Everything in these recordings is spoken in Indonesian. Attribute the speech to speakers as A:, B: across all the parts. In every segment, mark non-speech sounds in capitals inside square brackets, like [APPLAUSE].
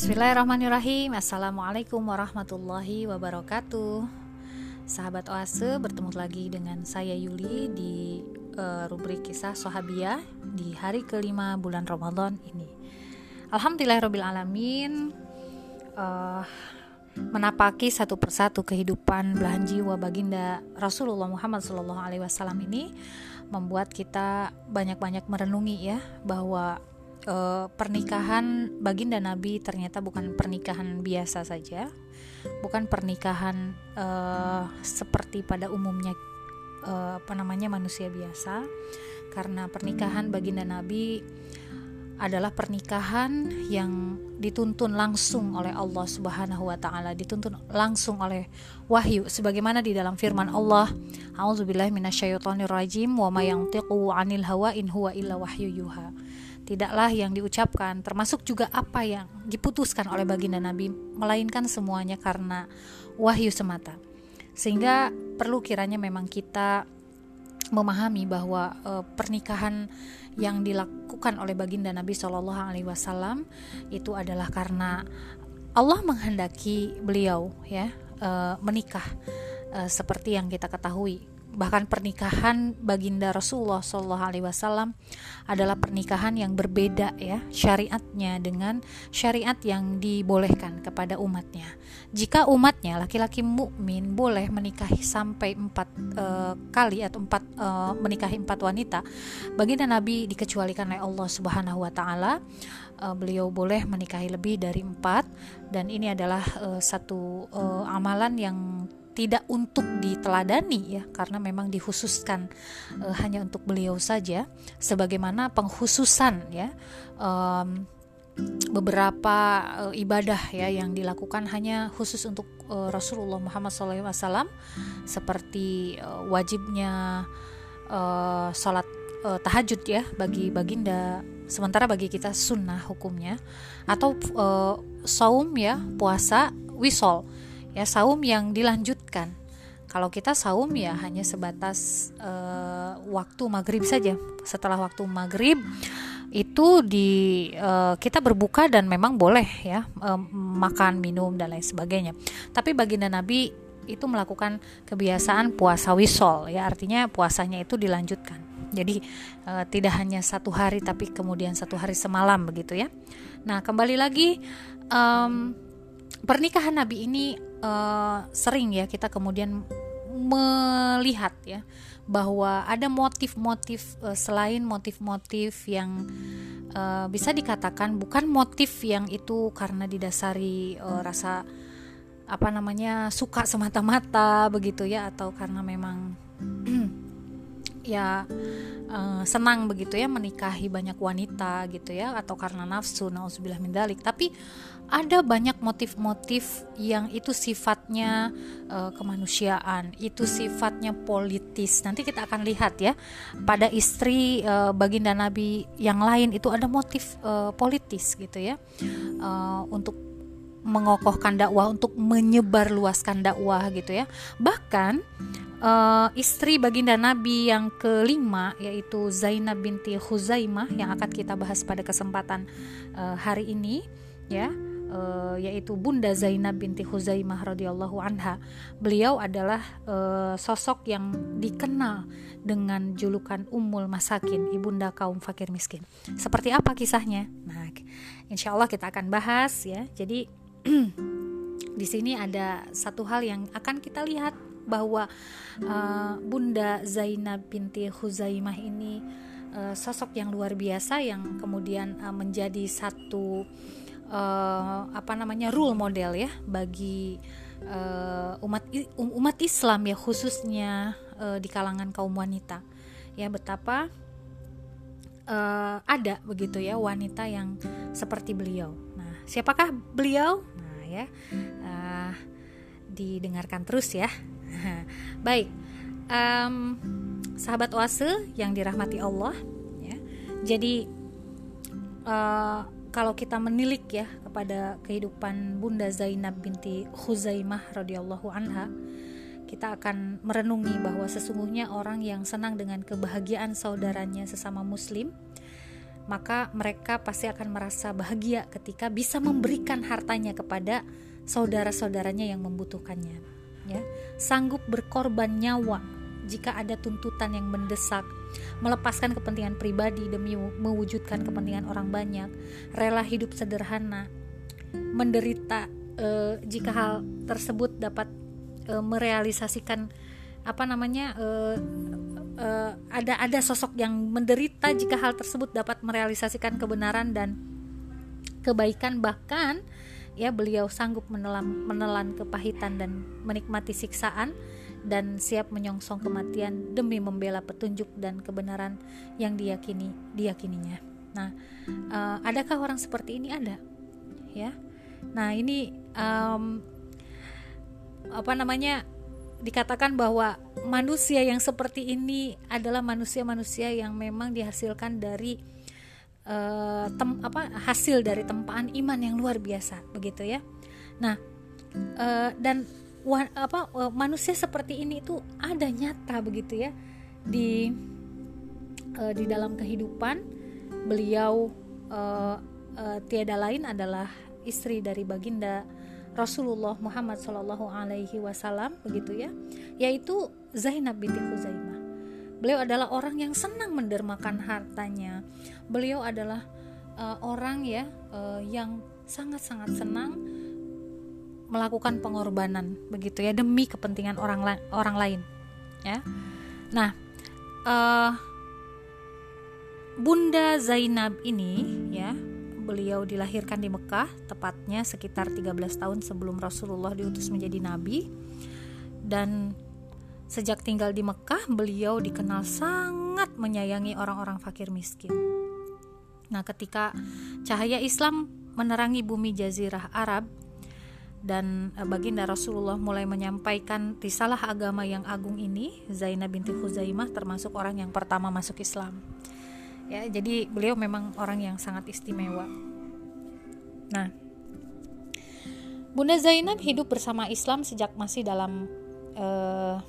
A: Bismillahirrahmanirrahim. Assalamualaikum warahmatullahi wabarakatuh. Sahabat Oase bertemu lagi dengan saya Yuli di uh, rubrik kisah Sohabia di hari kelima bulan Ramadan ini. Alhamdulillahirrahmanirrahim uh, Menapaki satu persatu kehidupan belahan jiwa baginda Rasulullah Muhammad SAW ini membuat kita banyak-banyak merenungi ya bahwa uh, pernikahan baginda Nabi ternyata bukan pernikahan biasa saja, bukan pernikahan uh, seperti pada umumnya uh, apa namanya manusia biasa, karena pernikahan baginda Nabi adalah pernikahan yang dituntun langsung oleh Allah Subhanahu wa taala, dituntun langsung oleh wahyu. Sebagaimana di dalam firman Allah, A'udzubillahi minasyaitonirrajim wa may yantiqu 'anil hawa in huwa illa wahyu yuha tidaklah yang diucapkan termasuk juga apa yang diputuskan oleh baginda Nabi melainkan semuanya karena wahyu semata. Sehingga perlu kiranya memang kita memahami bahwa e, pernikahan yang dilakukan oleh baginda Nabi Shallallahu Alaihi Wasallam itu adalah karena Allah menghendaki beliau ya e, menikah e, seperti yang kita ketahui bahkan pernikahan baginda Rasulullah Shallallahu Alaihi Wasallam adalah pernikahan yang berbeda ya syariatnya dengan syariat yang dibolehkan kepada umatnya. Jika umatnya laki-laki mukmin boleh menikahi sampai empat uh, kali atau empat uh, menikahi empat wanita, baginda Nabi dikecualikan oleh Allah Subhanahu Wa Taala. Uh, beliau boleh menikahi lebih dari empat dan ini adalah uh, satu uh, amalan yang tidak untuk diteladani ya karena memang dikhususkan uh, hanya untuk beliau saja sebagaimana penghususan ya um, beberapa uh, ibadah ya yang dilakukan hanya khusus untuk uh, Rasulullah Muhammad SAW seperti uh, wajibnya uh, sholat uh, tahajud ya bagi baginda sementara bagi kita sunnah hukumnya atau uh, saum ya puasa wisol ya saum yang dilanjutkan. Kalau kita saum ya hanya sebatas uh, waktu maghrib saja. Setelah waktu maghrib itu di uh, kita berbuka dan memang boleh ya uh, makan minum dan lain sebagainya. Tapi baginda nabi itu melakukan kebiasaan puasa wisol ya. Artinya puasanya itu dilanjutkan. Jadi uh, tidak hanya satu hari tapi kemudian satu hari semalam begitu ya. Nah kembali lagi um, pernikahan Nabi ini uh, sering ya kita kemudian melihat ya bahwa ada motif-motif uh, selain motif-motif yang uh, bisa dikatakan bukan motif yang itu karena didasari uh, rasa apa namanya suka semata-mata begitu ya atau karena memang ya uh, senang begitu ya menikahi banyak wanita gitu ya atau karena nafsu nauzubillah min dalik tapi ada banyak motif-motif yang itu sifatnya uh, kemanusiaan, itu sifatnya politis. Nanti kita akan lihat ya pada istri uh, baginda Nabi yang lain itu ada motif uh, politis gitu ya uh, untuk mengokohkan dakwah, untuk menyebarluaskan dakwah gitu ya. Bahkan uh, istri baginda Nabi yang kelima yaitu Zainab binti Khuzaimah yang akan kita bahas pada kesempatan uh, hari ini ya uh, yaitu Bunda Zainab binti Khuzaimah radhiyallahu anha. Beliau adalah uh, sosok yang dikenal dengan julukan Ummul Masakin, ibunda kaum fakir miskin. Seperti apa kisahnya? Nah, insya Allah kita akan bahas ya. Jadi [CLEARS THROAT] di sini ada satu hal yang akan kita lihat bahwa uh, Bunda Zainab binti Khuzaimah ini uh, sosok yang luar biasa yang kemudian uh, menjadi satu uh, apa namanya role model ya bagi uh, umat um, umat Islam ya khususnya uh, di kalangan kaum wanita ya betapa uh, ada begitu ya wanita yang seperti beliau. Siapakah beliau? Nah, ya uh, didengarkan terus ya. [LAUGHS] Baik, um, sahabat oase yang dirahmati Allah, ya. Jadi uh, kalau kita menilik ya kepada kehidupan Bunda Zainab binti Khuzaimah radhiyallahu anha, kita akan merenungi bahwa sesungguhnya orang yang senang dengan kebahagiaan saudaranya sesama muslim, maka mereka pasti akan merasa bahagia ketika bisa memberikan hartanya kepada saudara-saudaranya yang membutuhkannya ya. Sanggup berkorban nyawa jika ada tuntutan yang mendesak melepaskan kepentingan pribadi demi mewujudkan kepentingan orang banyak rela hidup sederhana menderita e, jika hal tersebut dapat e, merealisasikan apa namanya e, e, ada ada sosok yang menderita jika hal tersebut dapat merealisasikan kebenaran dan kebaikan bahkan ya beliau sanggup menelan menelan kepahitan dan menikmati siksaan dan siap menyongsong kematian demi membela petunjuk dan kebenaran yang diyakini diyakininya. Nah, uh, adakah orang seperti ini ada? Ya. Nah, ini um, apa namanya? Dikatakan bahwa manusia yang seperti ini adalah manusia-manusia yang memang dihasilkan dari uh, tem, apa hasil dari tempaan iman yang luar biasa begitu ya. Nah, uh, dan wa, apa uh, manusia seperti ini itu ada nyata begitu ya di uh, di dalam kehidupan beliau uh, uh, tiada lain adalah istri dari baginda Rasulullah Muhammad Shallallahu Alaihi Wasallam begitu ya yaitu Zainab binti Khuzaimah. Beliau adalah orang yang senang mendermakan hartanya. Beliau adalah uh, orang ya uh, yang sangat-sangat senang melakukan pengorbanan begitu ya demi kepentingan orang la orang lain ya. Nah uh, Bunda Zainab ini ya beliau dilahirkan di Mekah tepatnya sekitar 13 tahun sebelum Rasulullah diutus menjadi nabi dan sejak tinggal di Mekah beliau dikenal sangat menyayangi orang-orang fakir miskin. Nah, ketika cahaya Islam menerangi bumi jazirah Arab dan eh, baginda Rasulullah mulai menyampaikan risalah agama yang agung ini Zainab binti Khuzaimah termasuk orang yang pertama masuk Islam ya jadi beliau memang orang yang sangat istimewa nah Bunda Zainab hidup bersama Islam sejak masih dalam uh,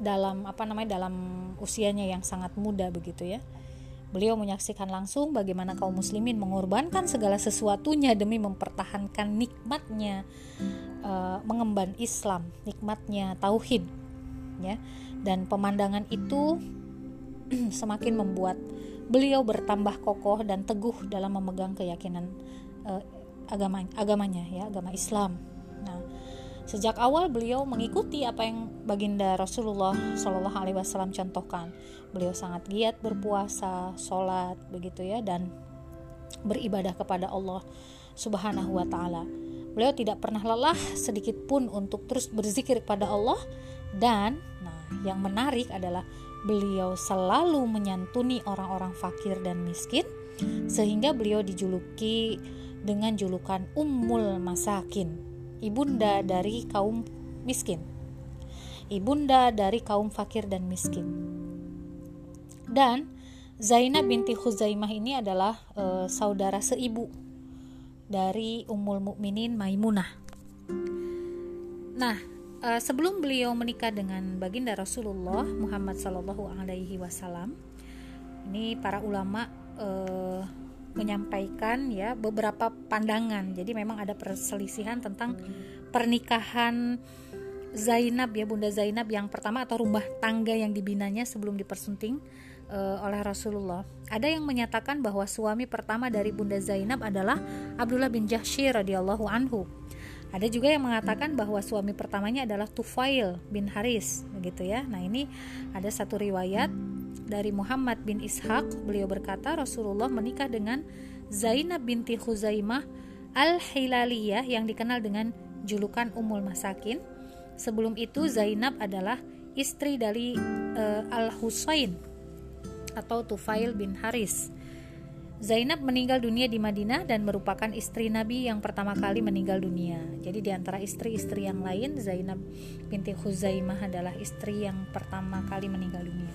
A: dalam apa namanya dalam usianya yang sangat muda begitu ya Beliau menyaksikan langsung bagaimana kaum muslimin mengorbankan segala sesuatunya demi mempertahankan nikmatnya uh, mengemban Islam, nikmatnya tauhid, ya. Dan pemandangan itu [CLEARS THROAT] semakin membuat beliau bertambah kokoh dan teguh dalam memegang keyakinan uh, agama agamanya ya, agama Islam. Nah, Sejak awal beliau mengikuti apa yang baginda Rasulullah Shallallahu Alaihi Wasallam contohkan. Beliau sangat giat berpuasa, sholat, begitu ya, dan beribadah kepada Allah Subhanahu Wa Taala. Beliau tidak pernah lelah sedikit pun untuk terus berzikir kepada Allah dan, nah, yang menarik adalah beliau selalu menyantuni orang-orang fakir dan miskin sehingga beliau dijuluki dengan julukan Ummul Masakin ibunda dari kaum miskin, ibunda dari kaum fakir dan miskin. Dan Zainab binti Khuzaimah ini adalah e, saudara seibu dari Ummul Mukminin Maimunah. Nah, e, sebelum beliau menikah dengan baginda Rasulullah Muhammad Sallallahu Alaihi Wasallam, ini para ulama e, menyampaikan ya beberapa pandangan. Jadi memang ada perselisihan tentang pernikahan Zainab ya Bunda Zainab yang pertama atau rumah tangga yang dibinanya sebelum dipersunting uh, oleh Rasulullah. Ada yang menyatakan bahwa suami pertama dari Bunda Zainab adalah Abdullah bin Jahsy radhiyallahu anhu. Ada juga yang mengatakan bahwa suami pertamanya adalah Tufail bin Haris, begitu ya. Nah, ini ada satu riwayat dari Muhammad bin Ishaq, beliau berkata Rasulullah menikah dengan Zainab binti Khuzaimah Al-Hilaliyah yang dikenal dengan julukan Ummul Masakin. Sebelum itu Zainab adalah istri dari uh, Al-Husain atau Tufail bin Haris. Zainab meninggal dunia di Madinah dan merupakan istri Nabi yang pertama kali meninggal dunia. Jadi di antara istri-istri yang lain, Zainab binti Khuzaimah adalah istri yang pertama kali meninggal dunia.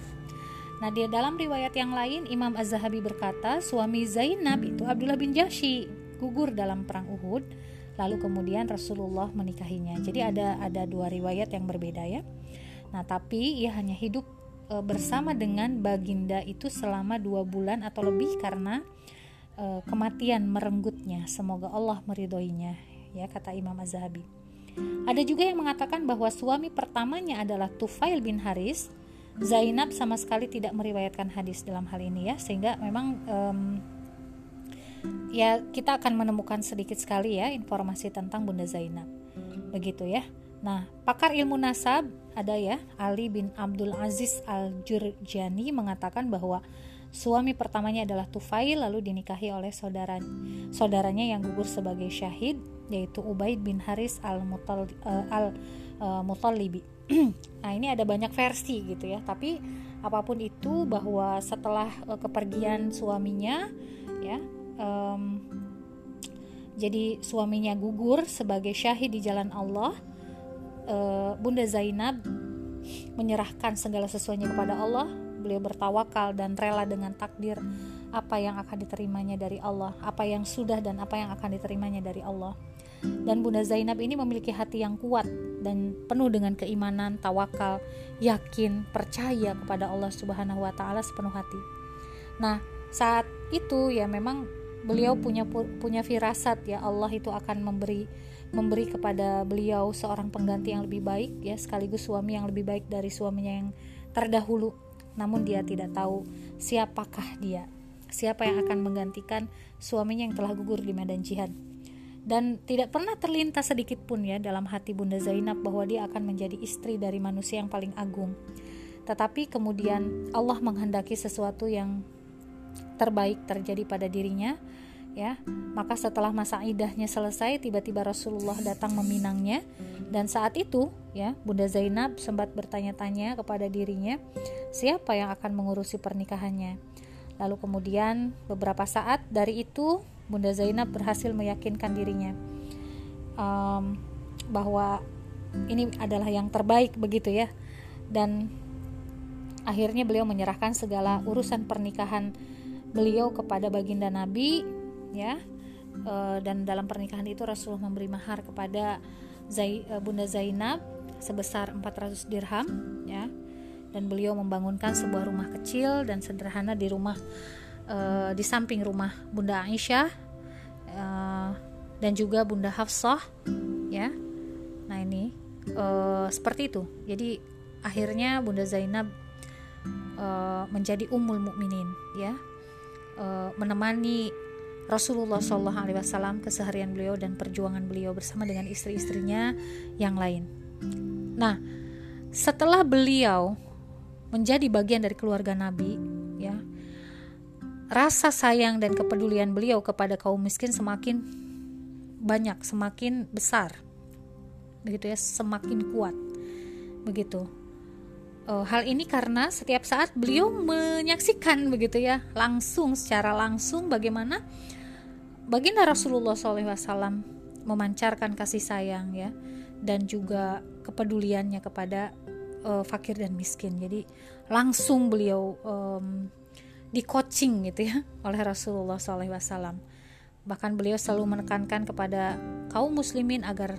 A: Nah, di dalam riwayat yang lain Imam Az-Zahabi berkata, suami Zainab itu Abdullah bin Jahsy gugur dalam perang Uhud, lalu kemudian Rasulullah menikahinya. Jadi ada ada dua riwayat yang berbeda ya. Nah, tapi ia hanya hidup e, bersama dengan baginda itu selama dua bulan atau lebih karena e, kematian merenggutnya. Semoga Allah meridhoinya, ya kata Imam Az-Zahabi. Ada juga yang mengatakan bahwa suami pertamanya adalah Tufail bin Haris. Zainab sama sekali tidak meriwayatkan hadis dalam hal ini ya, sehingga memang um, ya kita akan menemukan sedikit sekali ya informasi tentang Bunda Zainab. Begitu ya. Nah, pakar ilmu nasab ada ya, Ali bin Abdul Aziz Al-Jurjani mengatakan bahwa suami pertamanya adalah Tufail lalu dinikahi oleh saudara saudaranya yang gugur sebagai syahid yaitu Ubaid bin Haris Al-Mutallibi. Uh, [CLEARS THROAT] nah, ini ada banyak versi gitu ya, tapi apa pun itu bahwa setelah uh, kepergian suaminya ya um, jadi suaminya gugur sebagai syahid di jalan Allah uh, Bunda Zainab menyerahkan segala sesuatunya kepada Allah. Beliau bertawakal dan rela dengan takdir apa yang akan diterimanya dari Allah, apa yang sudah dan apa yang akan diterimanya dari Allah. Dan Bunda Zainab ini memiliki hati yang kuat dan penuh dengan keimanan, tawakal, yakin, percaya kepada Allah Subhanahu wa taala sepenuh hati. Nah, saat itu ya memang beliau punya punya firasat ya Allah itu akan memberi memberi kepada beliau seorang pengganti yang lebih baik ya sekaligus suami yang lebih baik dari suaminya yang terdahulu. Namun dia tidak tahu siapakah dia. Siapa yang akan menggantikan suaminya yang telah gugur di medan jihad. Dan tidak pernah terlintas sedikit pun ya dalam hati Bunda Zainab bahwa dia akan menjadi istri dari manusia yang paling agung. Tetapi kemudian Allah menghendaki sesuatu yang terbaik terjadi pada dirinya ya. Maka setelah masa idahnya selesai tiba-tiba Rasulullah datang meminangnya. Dan saat itu ya Bunda Zainab sempat bertanya-tanya kepada dirinya siapa yang akan mengurusi pernikahannya? Lalu kemudian beberapa saat dari itu Bunda Zainab berhasil meyakinkan dirinya um, bahwa ini adalah yang terbaik begitu ya. Dan akhirnya beliau menyerahkan segala urusan pernikahan beliau kepada baginda Nabi ya. E, dan dalam pernikahan itu Rasulullah memberi mahar kepada Zai, e, Bunda Zainab sebesar 400 dirham ya. Dan beliau membangunkan sebuah rumah kecil dan sederhana di rumah e, di samping rumah Bunda Aisyah e, dan juga Bunda Hafsah ya. Nah ini e, seperti itu. Jadi akhirnya Bunda Zainab e, menjadi umul mukminin ya. Menemani Rasulullah Shallallahu Alaihi Wasallam keseharian beliau dan perjuangan beliau bersama dengan istri-istrinya yang lain. Nah, setelah beliau menjadi bagian dari keluarga Nabi, ya, rasa sayang dan kepedulian beliau kepada kaum miskin semakin banyak, semakin besar, begitu ya, semakin kuat, begitu. Uh, hal ini karena setiap saat beliau menyaksikan begitu ya langsung secara langsung bagaimana baginda Rasulullah SAW memancarkan kasih sayang ya dan juga kepeduliannya kepada uh, fakir dan miskin. Jadi langsung beliau um, di coaching gitu ya [LAUGHS] oleh Rasulullah SAW. Bahkan beliau selalu menekankan kepada kaum muslimin agar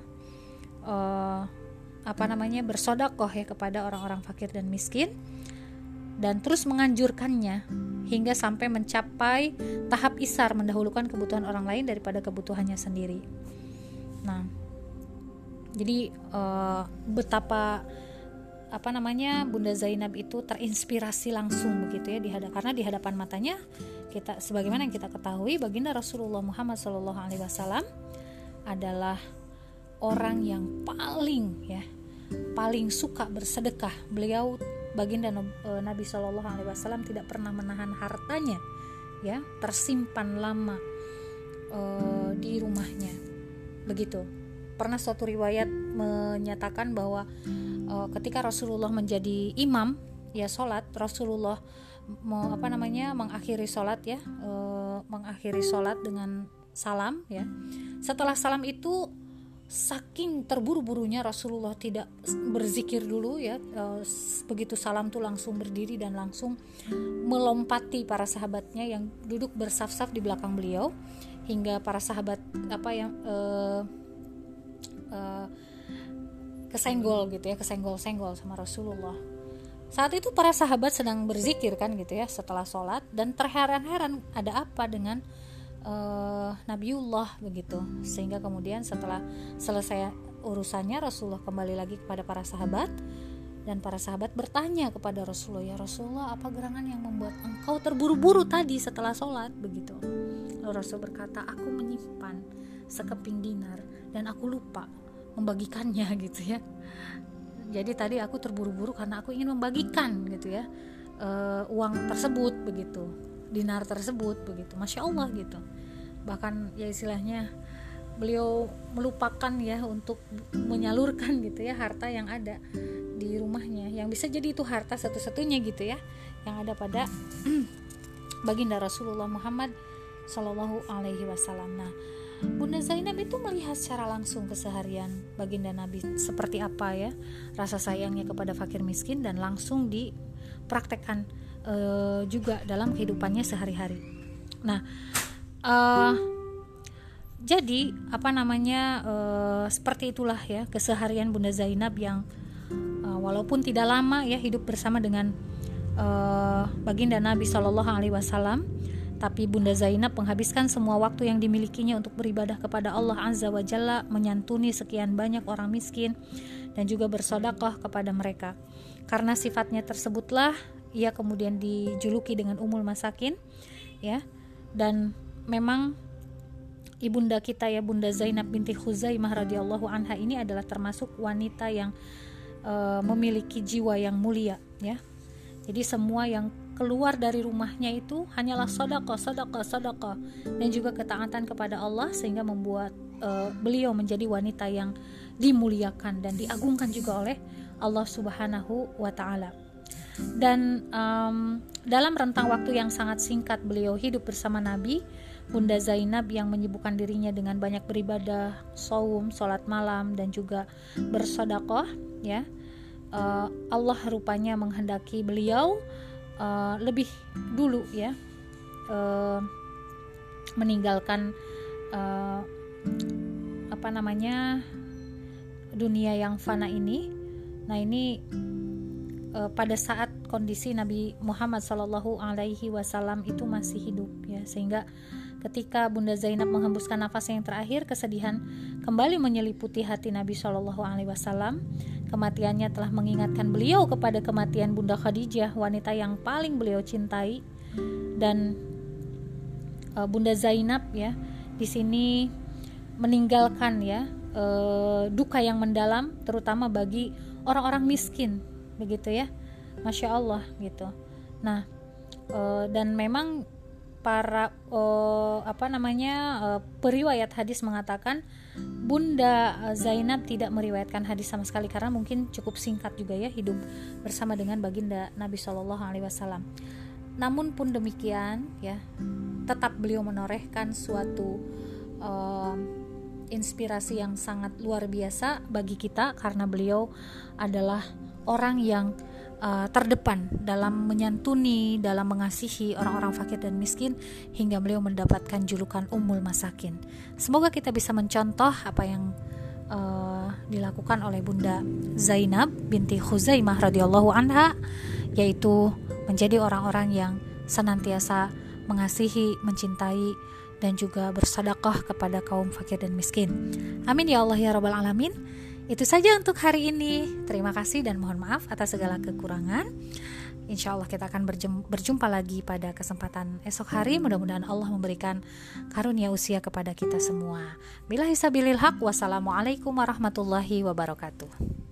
A: uh, apa namanya bersodakoh ya kepada orang-orang fakir dan miskin dan terus menganjurkannya hingga sampai mencapai tahap isar mendahulukan kebutuhan orang lain daripada kebutuhannya sendiri. Nah, jadi uh, betapa apa namanya Bunda Zainab itu terinspirasi langsung begitu ya di hadap, karena di hadapan matanya kita sebagaimana yang kita ketahui baginda Rasulullah Muhammad Shallallahu Alaihi Wasallam adalah orang yang paling ya paling suka bersedekah beliau baginda e, Nabi Shallallahu Alaihi Wasallam tidak pernah menahan hartanya ya tersimpan lama uh, di rumahnya. Begitu. Pernah suatu riwayat menyatakan bahwa uh, ketika Rasulullah menjadi imam ya sholat Rasulullah mau apa namanya mengakhiri sholat ya uh, mengakhiri sholat dengan salam ya. Setelah salam itu saking terburu-burunya Rasulullah tidak berzikir dulu ya e, begitu salam tuh langsung berdiri dan langsung melompati para sahabatnya yang duduk bersaf-saf di belakang beliau hingga para sahabat apa yang e, e, kesenggol gitu ya kesenggol-senggol sama Rasulullah. Saat itu para sahabat sedang berzikir kan gitu ya setelah sholat dan terheran-heran ada apa dengan uh, Nabiullah begitu. Sehingga kemudian setelah selesai urusannya Rasulullah kembali lagi kepada para sahabat. Dan para sahabat bertanya kepada Rasulullah ya Rasulullah apa gerangan yang membuat engkau terburu-buru tadi setelah sholat? Begitu. Lalu Rasul berkata aku menyimpan sekeping dinar dan aku lupa membagikannya [LAUGHS] gitu ya. Jadi tadi aku terburu-buru karena aku ingin membagikan gitu ya uh, uang tersebut begitu dinar tersebut begitu. Masya Allah gitu. Bahkan ya istilahnya beliau melupakan ya untuk menyalurkan [LAUGHS] gitu ya harta yang ada di rumahnya. Yang bisa jadi itu harta satu-satunya gitu ya yang ada pada [CLEARS THROAT] baginda Rasulullah Muhammad Shallallahu Alaihi Wasallam. Nah, Bunda Zainab itu melihat secara langsung keseharian baginda Nabi seperti apa ya rasa sayangnya kepada fakir miskin dan langsung dipraktekkan uh, juga dalam kehidupannya sehari-hari. Nah, uh, jadi apa namanya uh, seperti itulah ya keseharian Bunda Zainab yang uh, walaupun tidak lama ya hidup bersama dengan uh, baginda Nabi Shallallahu Alaihi Wasallam tapi Bunda Zainab menghabiskan semua waktu yang dimilikinya untuk beribadah kepada Allah Azza wa Jalla, menyantuni sekian banyak orang miskin, dan juga bersodakoh kepada mereka. Karena sifatnya tersebutlah, ia kemudian dijuluki dengan Umul Masakin, ya. Dan memang ibunda kita ya Bunda Zainab binti Khuzaimah radhiyallahu anha ini adalah termasuk wanita yang uh, memiliki jiwa yang mulia, ya. Jadi semua yang keluar dari rumahnya itu hanyalah sodako, sodako, sodako, dan juga ketaatan kepada Allah sehingga membuat uh, beliau menjadi wanita yang dimuliakan dan diagungkan juga oleh Allah Subhanahu wa Ta'ala. Dan um, dalam rentang waktu yang sangat singkat beliau hidup bersama Nabi, Bunda Zainab yang menyibukkan dirinya dengan banyak beribadah, saum, sholat malam, dan juga bersodakoh, ya. Uh, Allah rupanya menghendaki beliau uh, lebih dulu ya uh, meninggalkan uh, apa namanya dunia yang fana ini. Nah ini uh, pada saat kondisi Nabi Muhammad Shallallahu Alaihi Wasallam itu masih hidup ya. Sehingga ketika Bunda Zainab menghembuskan nafas yang terakhir kesedihan kembali menyeliputi hati Nabi Shallallahu Alaihi Wasallam. Kematiannya telah mengingatkan beliau kepada kematian Bunda Khadijah, wanita yang paling beliau cintai. Dan uh, Bunda Zainab ya, di sini meninggalkan ya uh, duka yang mendalam terutama bagi orang-orang miskin begitu ya. Masya Allah gitu. Nah, uh, dan memang para uh, apa namanya uh, periwayat hadis mengatakan Bunda Zainab tidak meriwayatkan hadis sama sekali karena mungkin cukup singkat juga ya hidup bersama dengan baginda Nabi Shallallahu Alaihi Wasallam. Namun pun demikian ya tetap beliau menorehkan suatu uh, inspirasi yang sangat luar biasa bagi kita karena beliau adalah orang yang uh, terdepan dalam menyantuni, dalam mengasihi orang-orang fakir dan miskin hingga beliau mendapatkan julukan Ummul Masakin. Semoga kita bisa mencontoh apa yang uh, dilakukan oleh Bunda Zainab binti Khuzaimah radhiyallahu anha yaitu menjadi orang-orang yang senantiasa mengasihi, mencintai dan juga bersedekah kepada kaum fakir dan miskin. Amin ya Allah ya rabbal alamin. Itu saja untuk hari ini. Terima kasih dan mohon maaf atas segala kekurangan. Insya Allah kita akan berjumpa lagi pada kesempatan esok hari. Mudah-mudahan Allah memberikan karunia usia kepada kita semua. Bila hisabilil haq, wassalamualaikum warahmatullahi wabarakatuh.